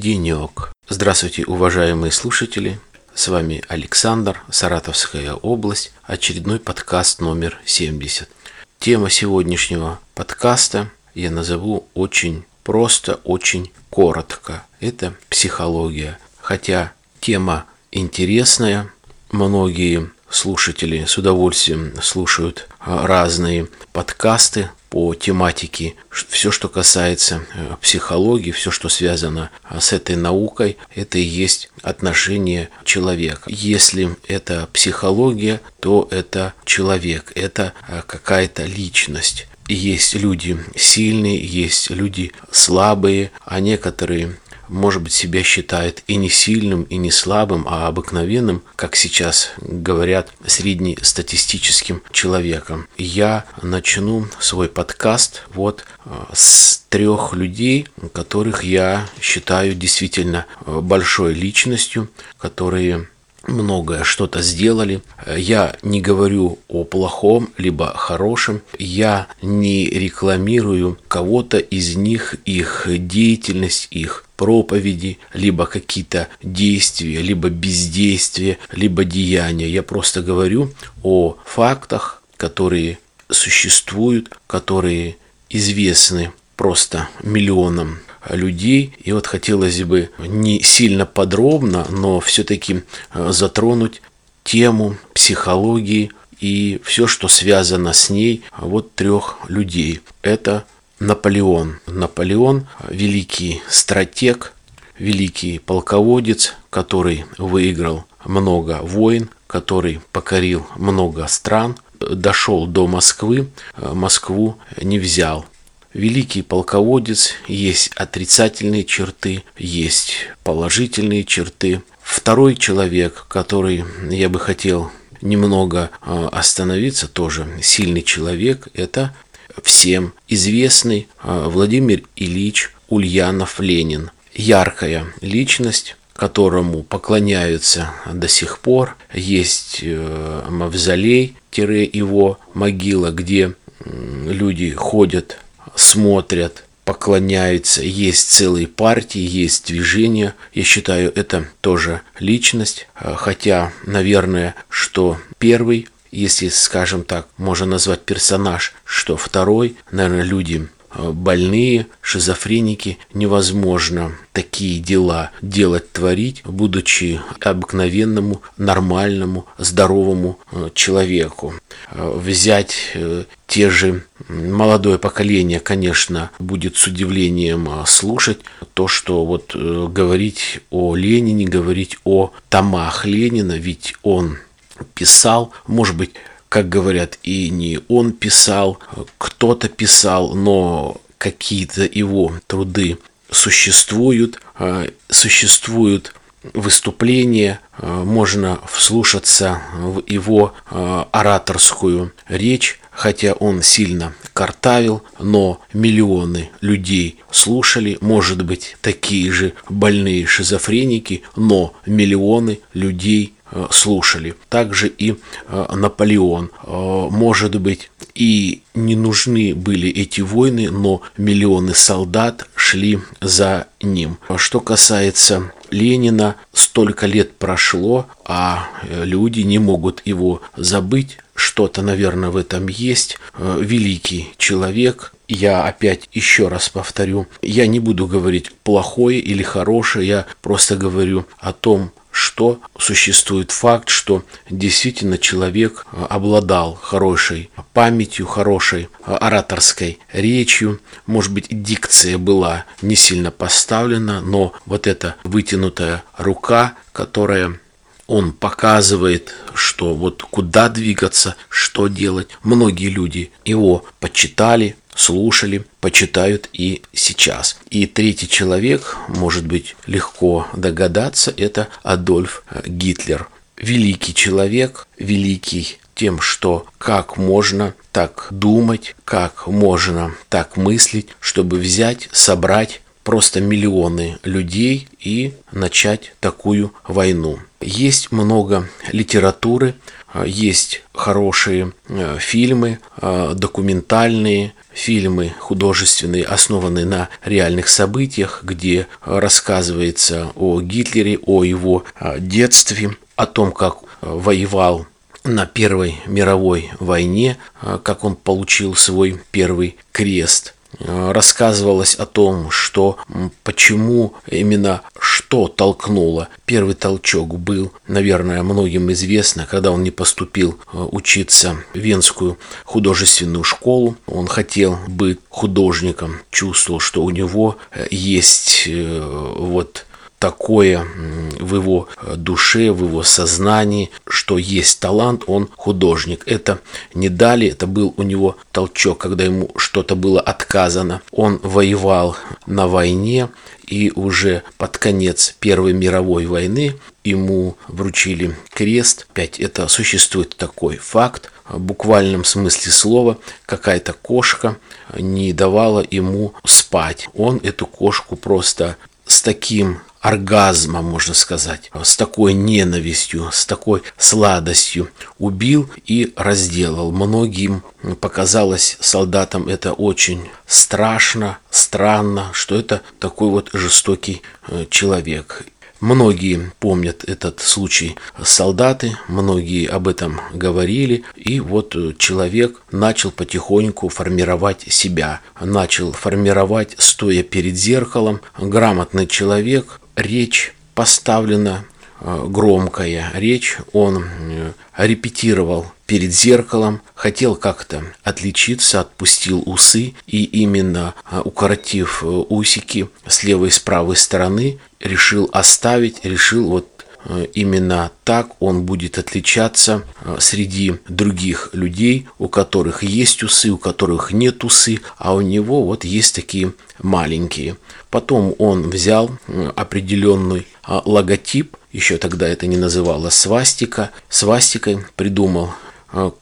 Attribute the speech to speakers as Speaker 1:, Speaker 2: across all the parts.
Speaker 1: Денек. Здравствуйте, уважаемые слушатели. С вами Александр, Саратовская область, очередной подкаст номер 70. Тема сегодняшнего подкаста я назову очень просто, очень коротко. Это психология. Хотя тема интересная, многие слушатели с удовольствием слушают разные подкасты по тематике. Все, что касается э, психологии, все, что связано а, с этой наукой, это и есть отношение человека. Если это психология, то это человек, это а, какая-то личность. Есть люди сильные, есть люди слабые, а некоторые может быть, себя считает и не сильным, и не слабым, а обыкновенным, как сейчас говорят, среднестатистическим человеком. Я начну свой подкаст вот э, с трех людей, которых я считаю действительно э, большой личностью, которые многое что-то сделали. Я не говорю о плохом либо хорошем. Я не рекламирую кого-то из них, их деятельность, их проповеди, либо какие-то действия, либо бездействия, либо деяния. Я просто говорю о фактах, которые существуют, которые известны просто миллионам людей. И вот хотелось бы не сильно подробно, но все-таки э, затронуть тему психологии и все, что связано с ней, вот трех людей. Это Наполеон. Наполеон – великий стратег, великий полководец, который выиграл много войн, который покорил много стран, дошел до Москвы, Москву не взял. Великий полководец, есть отрицательные черты, есть положительные черты. Второй человек, который я бы хотел немного а, остановиться, тоже сильный человек, это всем известный а, Владимир Ильич Ульянов-Ленин. Яркая личность, которому поклоняются до сих пор. Есть э, мавзолей-его могила, где люди ходят, смотрят, поклоняются. Есть целые партии, есть движения. Я считаю, это тоже личность. А, хотя, наверное, что первый если, скажем так, можно назвать персонаж, что второй, наверное, люди больные, шизофреники, невозможно такие дела делать, творить, будучи обыкновенному, нормальному, здоровому э, человеку. Э, взять те же молодое поколение, конечно, будет с удивлением слушать то, что вот говорить о Ленине, говорить о томах Ленина, ведь он писал, может быть, как говорят, и не он писал, кто-то писал, но какие-то его труды существуют, а, существуют выступления, а, можно вслушаться в его а, ораторскую речь, хотя он сильно картавил, но миллионы людей слушали, может быть, такие же больные шизофреники, но миллионы людей слушали. Также и э, Наполеон. Э, может быть, и не нужны были эти войны, но миллионы солдат шли за ним. Что касается Ленина, столько лет прошло, а люди не могут его забыть. Что-то, наверное, в этом есть. Великий человек, я опять еще раз повторю, я не буду говорить плохое или хорошее, я просто говорю о том, что существует факт, что действительно человек э, обладал хорошей памятью, хорошей э, ораторской речью. Может быть, дикция была не сильно поставлена, но вот эта вытянутая рука, которая он показывает, что вот куда двигаться, что делать. Многие люди его почитали, слушали, почитают и сейчас. И третий человек, может быть, легко догадаться, это Адольф Гитлер. Великий человек, великий тем, что как можно так думать, как можно так мыслить, чтобы взять, собрать просто миллионы людей и начать такую войну. Есть много литературы, есть хорошие э, фильмы, э, документальные, фильмы художественные, основанные на реальных событиях, где рассказывается о Гитлере, о его э, детстве, о том, как воевал на Первой мировой войне, как он получил свой первый крест – рассказывалось о том, что почему именно что толкнуло. Первый толчок был, наверное, многим известно, когда он не поступил э, учиться в Венскую художественную школу. Он хотел быть художником, чувствовал, что у него э, есть вот такое в его э, душе, в его сознании, что есть талант, он художник. Это не дали, это был у него толчок, когда ему что-то было отказано. Он воевал на войне, и уже под конец Первой мировой войны ему вручили крест. Опять это существует такой факт. В буквальном смысле слова какая-то кошка не давала ему спать. Он эту кошку просто с таким оргазма, можно сказать, с такой ненавистью, с такой сладостью убил и разделал. Многим показалось солдатам это очень страшно, странно, что это такой вот жестокий э, человек. Многие помнят этот случай солдаты, многие об этом говорили, и вот человек начал потихоньку формировать себя, начал формировать, стоя перед зеркалом. Грамотный человек речь поставлена э, громкая. Речь, он э, репетировал перед зеркалом, хотел как-то отличиться, отпустил усы и именно э, укоротив усики с левой и с правой стороны, решил оставить, решил вот именно так он будет отличаться среди других людей, у которых есть усы, у которых нет усы, а у него вот есть такие маленькие. Потом он взял определенный а, логотип, еще тогда это не называлось свастика, свастикой придумал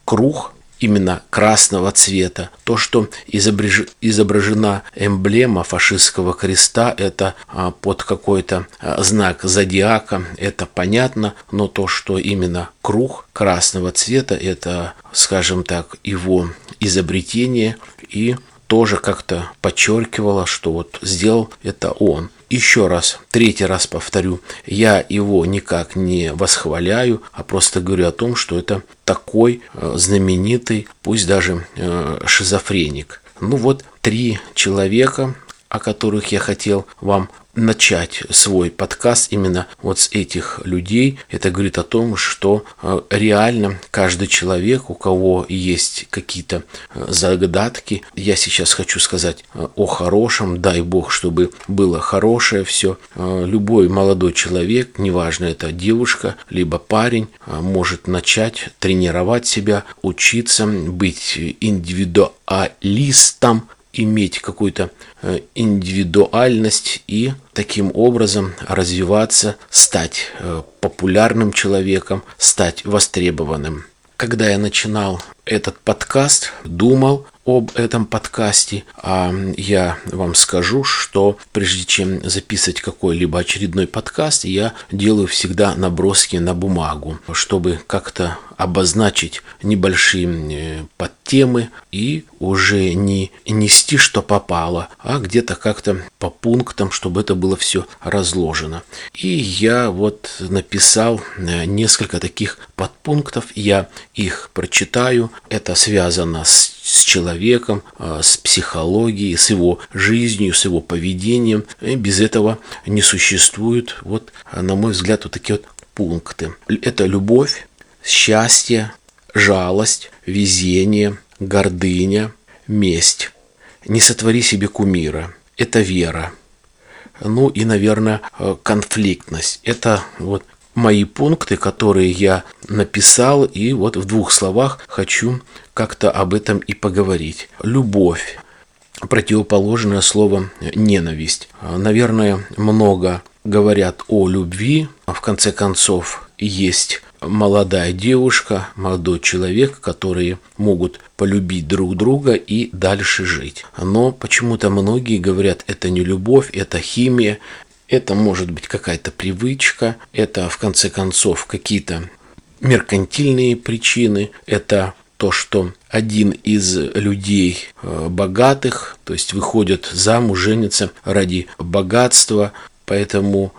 Speaker 1: круг именно красного цвета. То, что изобреж... изображена эмблема фашистского креста, это а, под какой-то знак зодиака, это понятно, но то, что именно круг красного цвета, это, скажем так, его изобретение и тоже как-то подчеркивала, что вот сделал это он. Еще раз, третий раз повторю, я его никак не восхваляю, а просто говорю о том, что это такой э, знаменитый, пусть даже э, шизофреник. Ну вот три человека, о которых я хотел вам начать свой подкаст именно вот с этих людей. Это говорит о том, что э, реально каждый человек, у кого есть какие-то э, загадки, я сейчас хочу сказать э, о хорошем, дай Бог, чтобы было хорошее все. Любой молодой человек, неважно это девушка, либо парень, может начать тренировать себя, учиться, быть индивидуалистом, иметь какую-то э, индивидуальность и таким образом развиваться, стать э, популярным человеком, стать востребованным. Когда я начинал этот подкаст, думал об этом подкасте, а я вам скажу, что прежде чем записывать какой-либо очередной подкаст, я делаю всегда наброски на бумагу, чтобы как-то обозначить небольшие э, подтемы и уже не нести, что попало, а где-то как-то по пунктам, чтобы это было все разложено. И я вот написал э, несколько таких подпунктов, я их прочитаю. Это связано с с человеком, э, с психологией, с его жизнью, с его поведением. И без этого не существует, вот, на мой взгляд, вот такие вот пункты. Это любовь, счастье, жалость, везение, гордыня, месть. Не сотвори себе кумира. Это вера. Ну и, наверное, э, конфликтность. Это вот мои пункты, которые я написал, и вот в двух словах хочу как-то об этом и поговорить. Любовь. Противоположное слово ненависть. Наверное, много говорят о любви. В конце концов, есть молодая девушка, молодой человек, которые могут полюбить друг друга и дальше жить. Но почему-то многие говорят, это не любовь, это химия, это может быть какая-то привычка, это в конце концов какие-то меркантильные причины, это то, что один из людей э, богатых, то есть выходит замуж, женится ради богатства, поэтому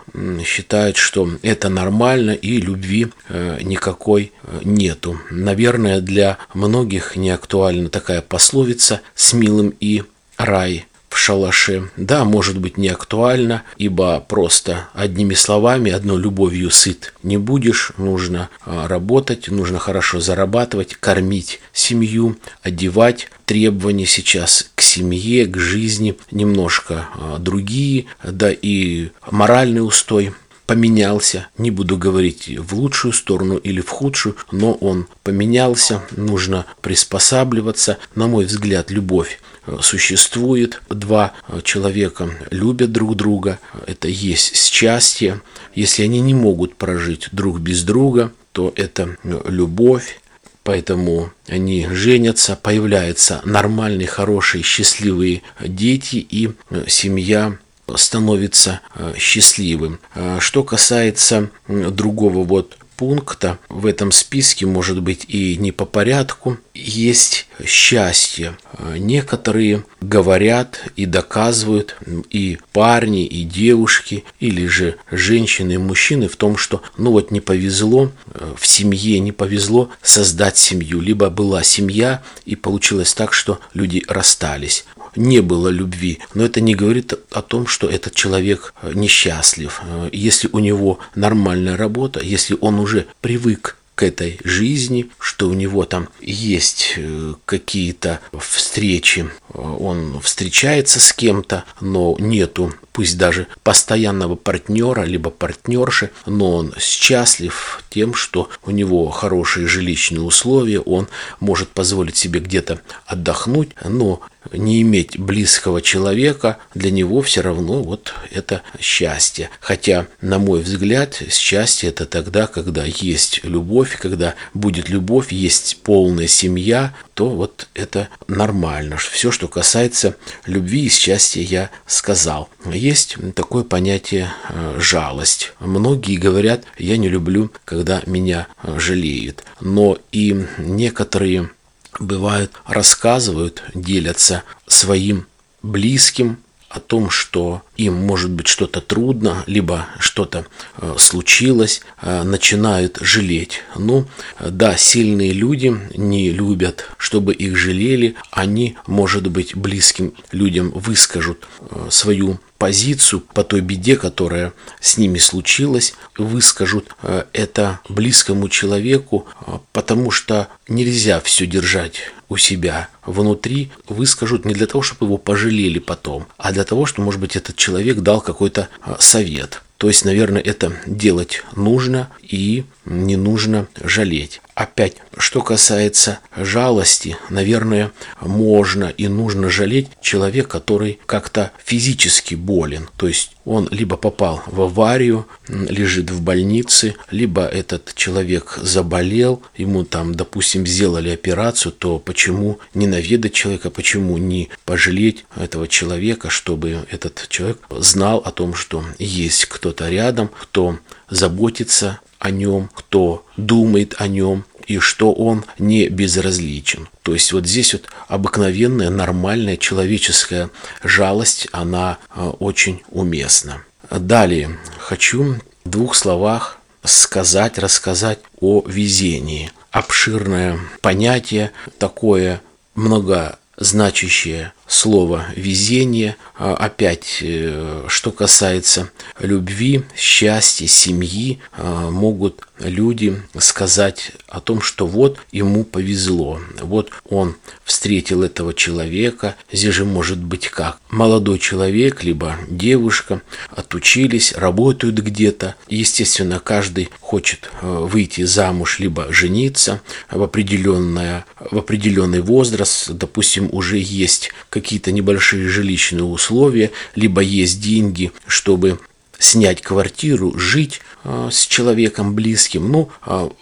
Speaker 1: считают, что это нормально и любви э, никакой э, нету. Наверное, для многих не актуальна такая пословица «с милым и рай» в шалаше. Да, может быть не актуально, ибо просто одними словами, одной любовью сыт не будешь. Нужно а, работать, нужно хорошо зарабатывать, кормить семью, одевать. Требования сейчас к семье, к жизни немножко а, другие, да и моральный устой поменялся, не буду говорить в лучшую сторону или в худшую, но он поменялся, нужно приспосабливаться. На мой взгляд, любовь существует. Два человека любят друг друга, это есть счастье. Если они не могут прожить друг без друга, то это любовь, Поэтому они женятся, появляются нормальные, хорошие, счастливые дети, и семья становится счастливым. Что касается другого вот пункта. В этом списке, может быть и не по порядку, есть счастье. Некоторые говорят и доказывают, и парни, и девушки, или же женщины и мужчины в том, что ну вот не повезло, в семье не повезло создать семью, либо была семья и получилось так, что люди расстались не было любви, но это не говорит о том, что этот человек э, несчастлив. Э, если у него нормальная работа, если он уже привык к этой жизни, что у него там есть э, какие-то встречи, он встречается с кем-то, но нету пусть даже постоянного партнера, либо партнерши, но он счастлив тем, что у него хорошие жилищные условия, он может позволить себе где-то отдохнуть, но не иметь близкого человека, для него все равно вот это счастье. Хотя, на мой взгляд, счастье это тогда, когда есть любовь, когда будет любовь, есть полная семья, то вот это нормально. Все, что касается любви и счастья, я сказал. Есть такое понятие э, жалость. Многие говорят, я не люблю, когда меня э, жалеют. Но и некоторые бывают рассказывают, делятся своим близким о том, что им может быть что-то трудно, либо что-то э, случилось, начинают жалеть. Ну, да, сильные люди не любят, чтобы их жалели, они, может быть, близким людям выскажут свою позицию по той беде, которая с ними случилась, выскажут это близкому человеку, потому что нельзя все держать у себя внутри, выскажут не для того, чтобы его пожалели потом, а для того, что, может быть, этот человек дал какой-то а, совет. То есть, наверное, это делать нужно и не нужно жалеть. Опять, что касается жалости, наверное, можно и нужно жалеть человека, который как-то физически болен. То есть он либо попал в аварию, лежит в больнице, либо этот человек заболел, ему там, допустим, сделали операцию, то почему не наведать человека, почему не пожалеть этого человека, чтобы этот человек знал о том, что есть кто-то рядом, кто заботится о нем, кто думает о нем, и что он не безразличен. То есть вот здесь вот обыкновенная, нормальная человеческая жалость, она э, очень уместна. Далее хочу в двух словах сказать, рассказать о везении. Обширное понятие, такое многозначащее слово «везение». А, опять, э, что касается любви, счастья, семьи, а, могут люди сказать о том, что вот ему повезло. Вот он встретил этого человека. Здесь же может быть как? Молодой человек, либо девушка отучились, работают где-то. Естественно, каждый хочет э, выйти замуж, либо жениться в, определенное, в определенный возраст. Допустим, уже есть какие-то небольшие жилищные условия, либо есть деньги, чтобы снять квартиру, жить с человеком близким. Ну,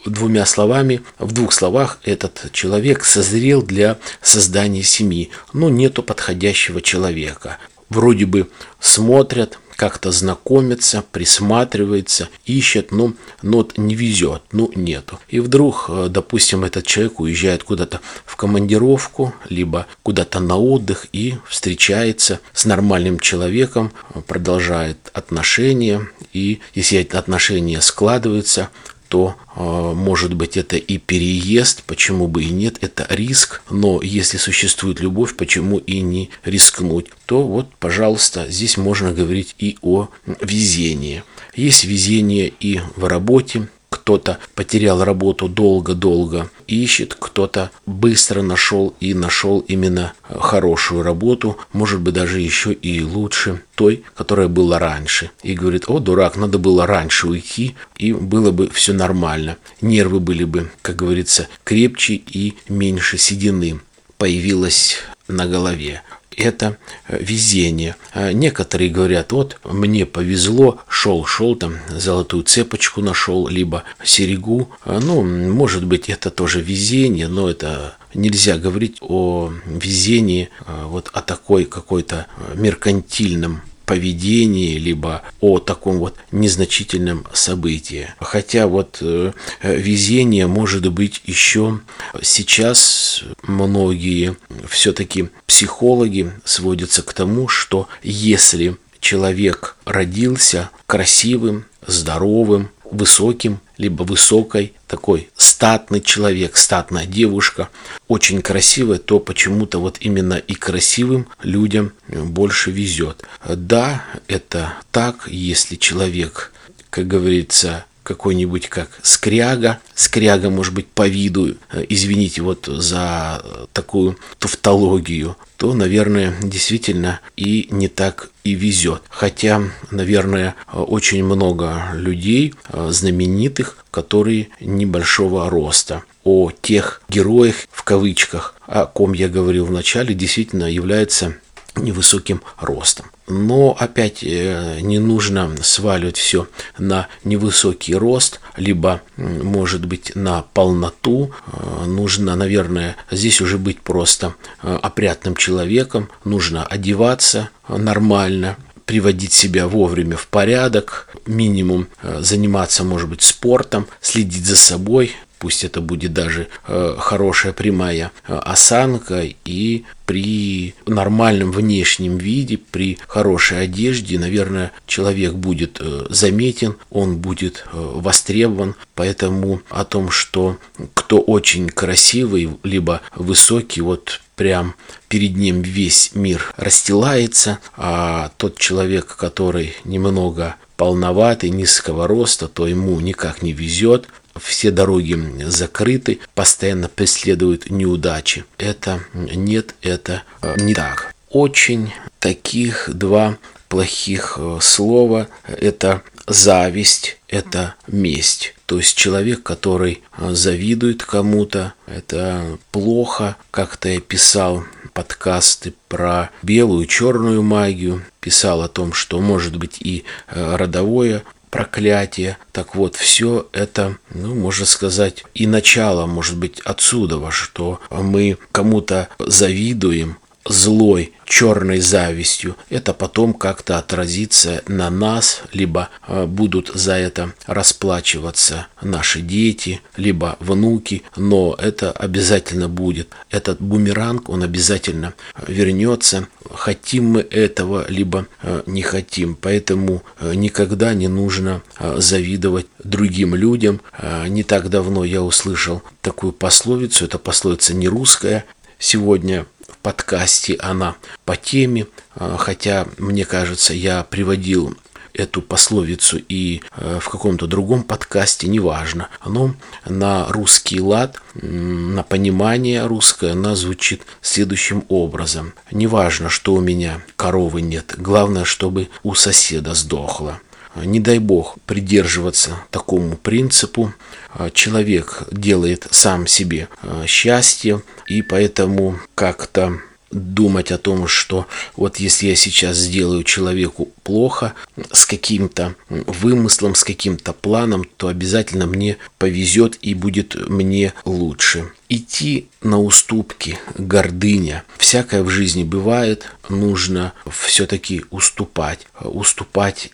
Speaker 1: двумя словами, в двух словах, этот человек созрел для создания семьи, но нету подходящего человека. Вроде бы смотрят, как-то знакомится, присматривается, ищет, но, но не везет, ну нету. И вдруг, э, допустим, этот человек уезжает куда-то в командировку, либо куда-то на отдых и встречается с нормальным человеком, продолжает отношения, и если отношения складываются, то а, может быть это и переезд, почему бы и нет, это риск, но если существует любовь, почему и не рискнуть, то вот, пожалуйста, здесь можно говорить и о везении. Есть везение и в работе, кто-то потерял работу долго-долго, ищет, кто-то быстро нашел и нашел именно хорошую работу, может быть даже еще и лучше той, которая была раньше. И говорит, о, дурак, надо было раньше уйти, и было бы все нормально. Нервы были бы, как говорится, крепче и меньше седины появилась на голове это э, везение. А некоторые говорят, вот мне повезло, шел, шел там, золотую цепочку нашел, либо серегу. А, ну, может быть, это тоже везение, но это нельзя говорить о везении, а, вот о такой какой-то меркантильном поведении, либо о таком вот незначительном событии. Хотя вот э, везение может быть еще сейчас многие все-таки психологи сводятся к тому, что если человек родился красивым, здоровым, высоким, либо высокой, такой статный человек, статная девушка, очень красивая, то почему-то вот именно и красивым людям больше везет. Да, это так, если человек, как говорится, какой-нибудь как скряга. Скряга, может быть, по виду, э, извините вот за такую тавтологию, то, наверное, действительно и не так и везет. Хотя, наверное, очень много людей э, знаменитых, которые небольшого роста. О тех героях, в кавычках, о ком я говорил в начале, действительно является невысоким ростом. Но опять э, не нужно сваливать все на невысокий рост, либо, может быть, на полноту. Э, нужно, наверное, здесь уже быть просто э, опрятным человеком. Нужно одеваться нормально, приводить себя вовремя в порядок, минимум заниматься, может быть, спортом, следить за собой, пусть это будет даже э, хорошая прямая э, осанка и при нормальном внешнем виде, при хорошей одежде, наверное, человек будет э, заметен, он будет востребован. Поэтому о том, что кто очень красивый, либо высокий, вот прям перед ним весь мир расстилается, а тот человек, который немного полноватый, низкого роста, то ему никак не везет, все дороги закрыты, постоянно преследуют неудачи. Это нет, это э, не так. Очень таких два плохих э, слова – это зависть, это месть. То есть человек, который э, завидует кому-то, это плохо. Как-то я писал подкасты про белую, черную магию, писал о том, что может быть и родовое проклятие. Так вот, все это, ну, можно сказать, и начало, может быть, отсюда, что мы кому-то завидуем, злой, черной завистью, это потом как-то отразится на нас, либо э, будут за это расплачиваться наши дети, либо внуки, но это обязательно будет. Этот бумеранг, он обязательно вернется, хотим мы этого, либо э, не хотим. Поэтому э, никогда не нужно завидовать другим людям. Не так давно я услышал такую пословицу, это пословица не русская, сегодня подкасте она по теме, а, хотя, мне кажется, я приводил эту пословицу и э, в каком-то другом подкасте, неважно. Но на русский лад, на понимание русское, она звучит следующим образом. Неважно, что у меня коровы нет, главное, чтобы у соседа сдохло. Не дай бог придерживаться такому принципу. А, человек делает сам себе а, счастье, и поэтому как-то думать о том, что вот если я сейчас сделаю человеку плохо с каким-то вымыслом, с каким-то планом, то обязательно мне повезет и будет мне лучше. Идти на уступки, гордыня. Всякое в жизни бывает, нужно все-таки уступать. Уступать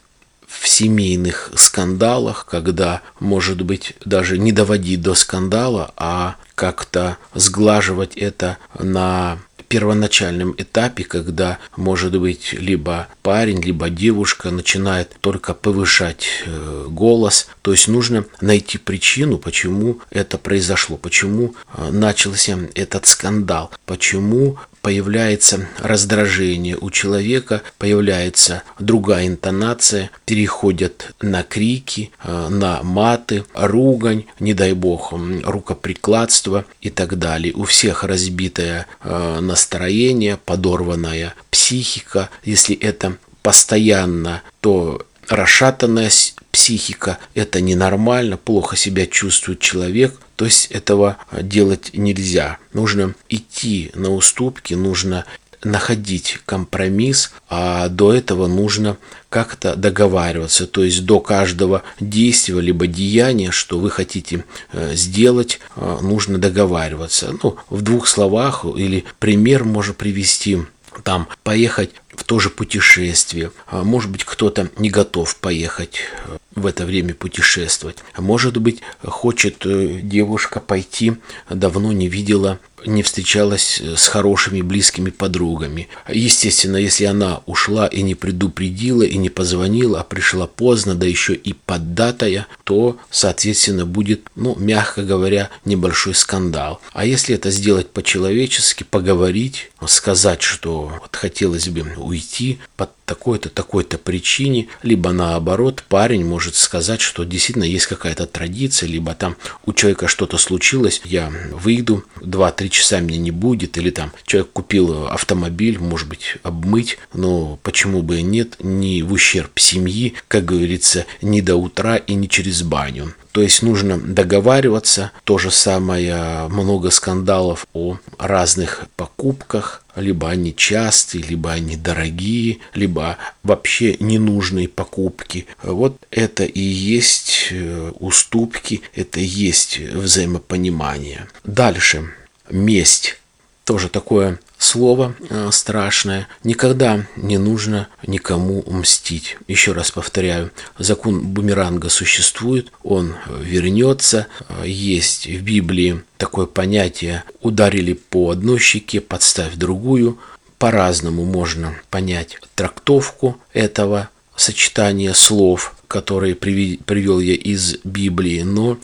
Speaker 1: в семейных скандалах, когда, может быть, даже не доводить до скандала, а как-то сглаживать это на первоначальном этапе, когда, может быть, либо парень, либо девушка начинает только повышать э, голос. То есть нужно найти причину, почему это произошло, почему э, начался этот скандал, почему появляется раздражение у человека, появляется другая интонация, переходят на крики, э, на маты, ругань, не дай бог, рукоприкладство и так далее. У всех разбитое э, настроение, подорванная психика. Если это постоянно, то расшатанная психика, это ненормально, плохо себя чувствует человек, то есть этого делать нельзя. Нужно идти на уступки, нужно находить компромисс, а до этого нужно как-то договариваться. То есть до каждого действия либо деяния, что вы хотите э, сделать, э, нужно договариваться. Ну, в двух словах или пример можно привести там поехать в то же путешествие. А может быть, кто-то не готов поехать э, в это время путешествовать. А может быть, хочет э, девушка пойти, давно не видела не встречалась с хорошими близкими подругами. Естественно, если она ушла и не предупредила, и не позвонила, а пришла поздно, да еще и поддатая, то, соответственно, будет, ну, мягко говоря, небольшой скандал. А если это сделать по-человечески, поговорить, сказать, что вот хотелось бы уйти под такой-то, такой-то причине, либо наоборот, парень может сказать, что действительно есть какая-то традиция, либо там у человека что-то случилось, я выйду, 2-3 часа меня не будет, или там человек купил автомобиль, может быть, обмыть, но почему бы и нет, не в ущерб семьи, как говорится, не до утра и не через баню. То есть нужно договариваться. То же самое, много скандалов о разных покупках. Либо они частые, либо они дорогие, либо вообще ненужные покупки. Вот это и есть э, уступки, это и есть взаимопонимание. Дальше. Месть. Тоже такое слово э, страшное. Никогда не нужно никому мстить. Еще раз повторяю, закон бумеранга существует, он вернется. Есть в Библии такое понятие «ударили по одной щеке, подставь другую». По-разному можно понять трактовку этого сочетания слов которые привел я из Библии, но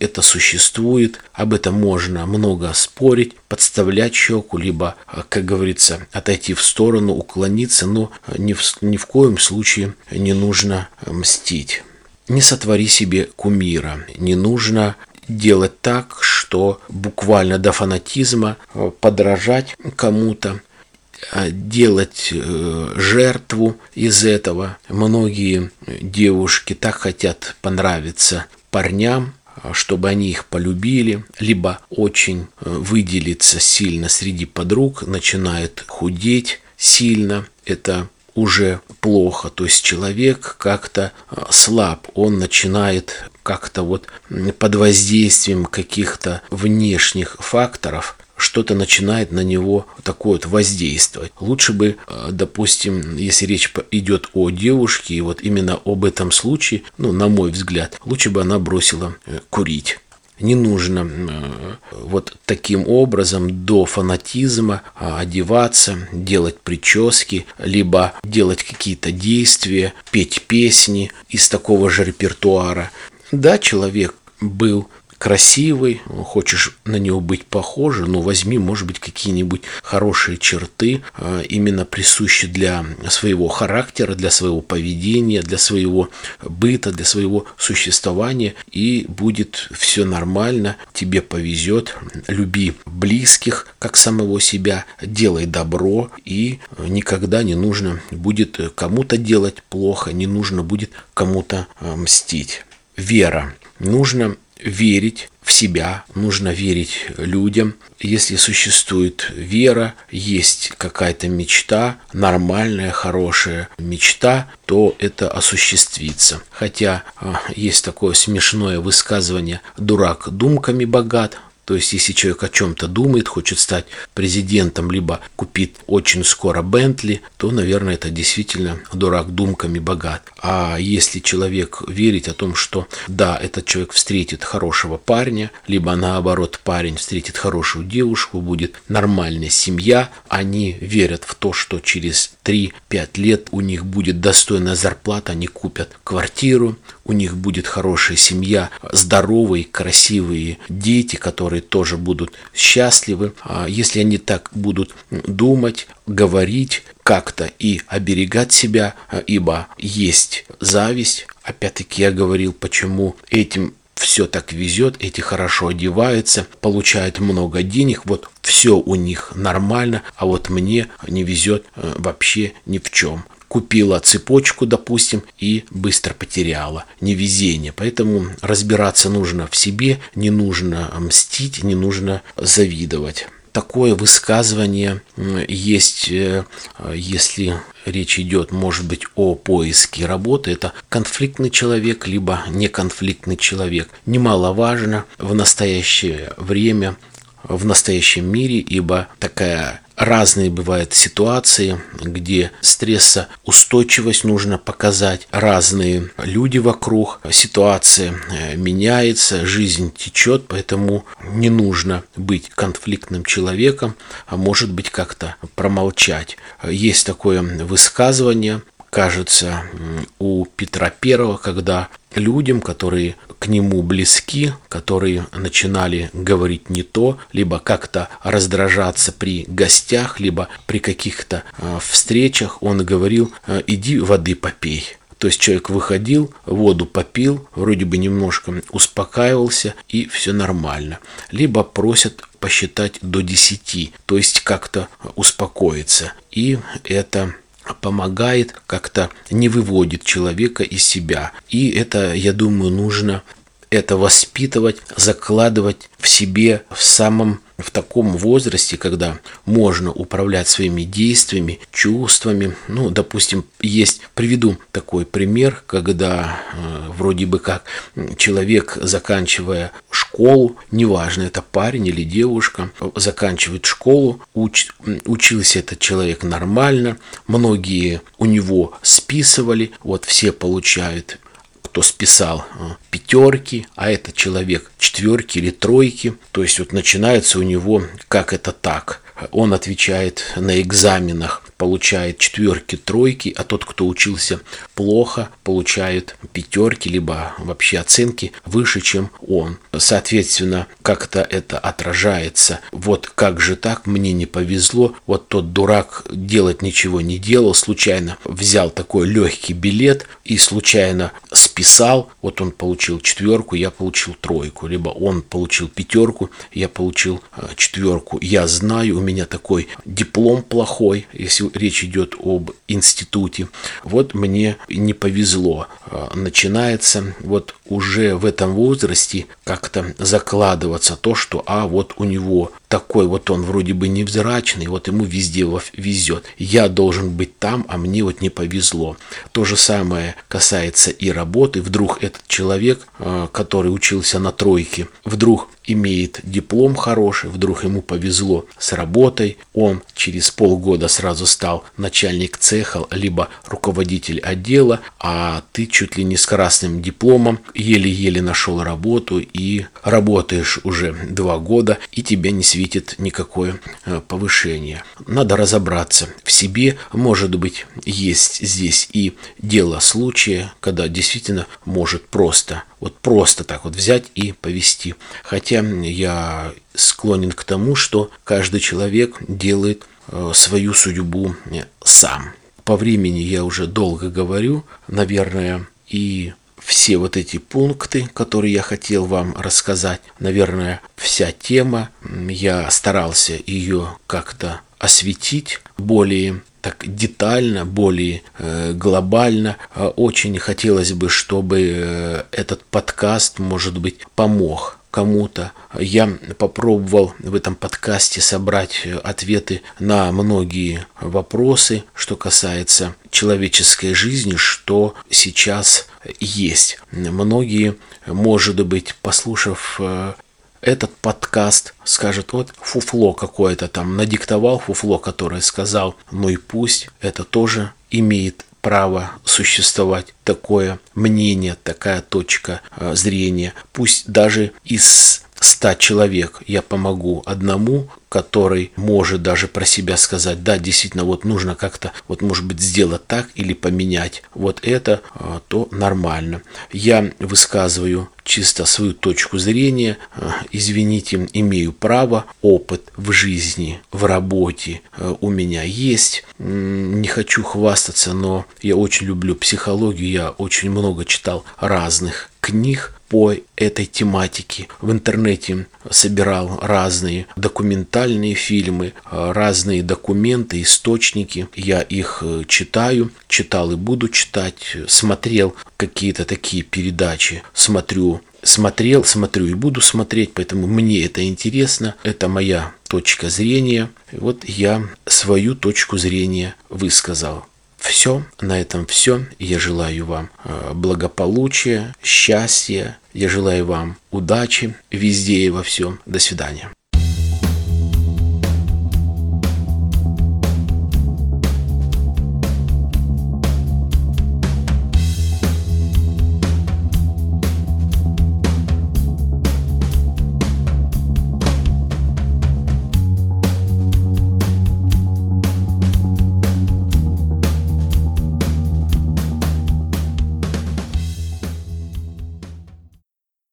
Speaker 1: это существует, об этом можно много спорить, подставлять щеку, либо, как говорится, отойти в сторону, уклониться, но ни в, ни в коем случае не нужно мстить. Не сотвори себе кумира, не нужно делать так, что буквально до фанатизма подражать кому-то, а, делать э, жертву из этого. Многие девушки так хотят понравиться парням, а, чтобы они их полюбили, либо очень э, выделиться сильно среди подруг, начинает худеть сильно. Это уже плохо, то есть человек как-то э, слаб, он начинает как-то вот под воздействием каких-то внешних факторов что-то начинает на него такое вот воздействовать. Лучше бы, э, допустим, если речь идет о девушке, и вот именно об этом случае, ну, на мой взгляд, лучше бы она бросила э, курить. Не нужно э, вот таким образом до фанатизма а, одеваться, делать прически, либо делать какие-то действия, петь песни из такого же репертуара. Да, человек был красивый, хочешь на него быть похожи, но возьми, может быть, какие-нибудь хорошие черты, а, именно присущие для своего характера, для своего поведения, для своего быта, для своего существования, и будет все нормально, тебе повезет, люби близких, как самого себя, делай добро, и никогда не нужно будет кому-то делать плохо, не нужно будет кому-то а, мстить. Вера. Нужно верить в себя, нужно верить людям. Если существует вера, есть какая-то мечта, нормальная, хорошая мечта, то это осуществится. Хотя а, есть такое смешное высказывание «дурак думками богат», то есть, если человек о чем-то думает, хочет стать президентом, либо купит очень скоро Бентли, то, наверное, это действительно дурак думками богат. А если человек верит о том, что да, этот человек встретит хорошего парня, либо наоборот, парень встретит хорошую девушку, будет нормальная семья, они верят в то, что через 3-5 лет у них будет достойная зарплата, они купят квартиру, у них будет хорошая семья, здоровые, красивые дети, которые которые тоже будут счастливы, а если они так будут думать, говорить как-то и оберегать себя, а, ибо есть зависть. Опять-таки я говорил, почему этим все так везет, эти хорошо одеваются, получают много денег, вот все у них нормально, а вот мне не везет э, вообще ни в чем купила цепочку, допустим, и быстро потеряла. Невезение. Поэтому разбираться нужно в себе, не нужно мстить, не нужно завидовать такое высказывание есть, э, если речь идет, может быть, о поиске работы, это конфликтный человек, либо неконфликтный человек. Немаловажно в настоящее время, в настоящем мире, ибо такая разные бывают ситуации, где стрессоустойчивость нужно показать, разные люди вокруг, ситуация э, меняется, жизнь течет, поэтому не нужно быть конфликтным человеком, а может быть как-то промолчать. Есть такое высказывание, кажется, у Петра Первого, когда людям, которые к нему близки, которые начинали говорить не то, либо как-то раздражаться при гостях, либо при каких-то э, встречах, он говорил, «Э, иди воды попей. То есть человек выходил, воду попил, вроде бы немножко успокаивался и все нормально. Либо просят посчитать до 10, то есть как-то успокоиться. И это помогает, как-то не выводит человека из себя. И это, я думаю, нужно это воспитывать, закладывать в себе в самом в таком возрасте, когда можно управлять своими действиями, чувствами. Ну, допустим, есть, приведу такой пример, когда э, вроде бы как человек, заканчивая школу, неважно, это парень или девушка, заканчивает школу, уч, учился этот человек нормально, многие у него списывали, вот все получают кто списал пятерки, а этот человек четверки или тройки. То есть вот начинается у него как это так. Он отвечает на экзаменах получает четверки, тройки, а тот, кто учился плохо, получает пятерки, либо вообще оценки выше, чем он. Соответственно, как-то это отражается. Вот как же так, мне не повезло, вот тот дурак делать ничего не делал, случайно взял такой легкий билет и случайно списал, вот он получил четверку, я получил тройку, либо он получил пятерку, я получил э, четверку. Я знаю, у меня такой диплом плохой, если речь идет об институте. Вот мне не повезло. А, начинается вот уже в этом возрасте как-то закладываться то, что а вот у него такой вот он вроде бы невзрачный, вот ему везде везет. Я должен быть там, а мне вот не повезло. То же самое касается и работы. Вдруг этот человек, а, который учился на тройке, вдруг имеет диплом хороший, вдруг ему повезло с работой, он через полгода сразу стал начальник цеха, либо руководитель отдела, а ты чуть ли не с красным дипломом еле-еле нашел работу и работаешь уже два года, и тебе не светит никакое э, повышение. Надо разобраться в себе, может быть, есть здесь и дело случая, когда действительно может просто, вот просто так вот взять и повести. Хотя я склонен к тому, что каждый человек делает э, свою судьбу э, сам. По времени я уже долго говорю, наверное, и все вот эти пункты, которые я хотел вам рассказать, наверное, вся тема, я старался ее как-то осветить более так детально, более э, глобально. Очень хотелось бы, чтобы э, этот подкаст, может быть, помог кому-то. Я попробовал в этом подкасте собрать ответы на многие вопросы, что касается человеческой жизни, что сейчас есть. Многие, может быть, послушав э, этот подкаст скажет, вот фуфло какое-то там надиктовал, фуфло, которое сказал, ну и пусть, это тоже имеет право существовать такое мнение, такая точка э, зрения. Пусть даже из ста человек я помогу одному, который может даже про себя сказать, да, действительно, вот нужно как-то, вот может быть, сделать так или поменять вот это, а, то нормально. Я высказываю чисто свою точку зрения, а, извините, имею право, опыт в жизни, в работе а, у меня есть. Не хочу хвастаться, но я очень люблю психологию, я очень много читал разных книг по этой тематике. В интернете собирал разные документальные фильмы, разные документы, источники. Я их э, читаю, читал и буду читать, смотрел какие-то такие передачи, смотрю смотрел, смотрю и буду смотреть, поэтому мне это интересно, это моя точка зрения. Вот я свою точку зрения высказал. Все, на этом все. Я желаю вам э, благополучия, счастья. Я желаю вам удачи везде и во всем. До свидания.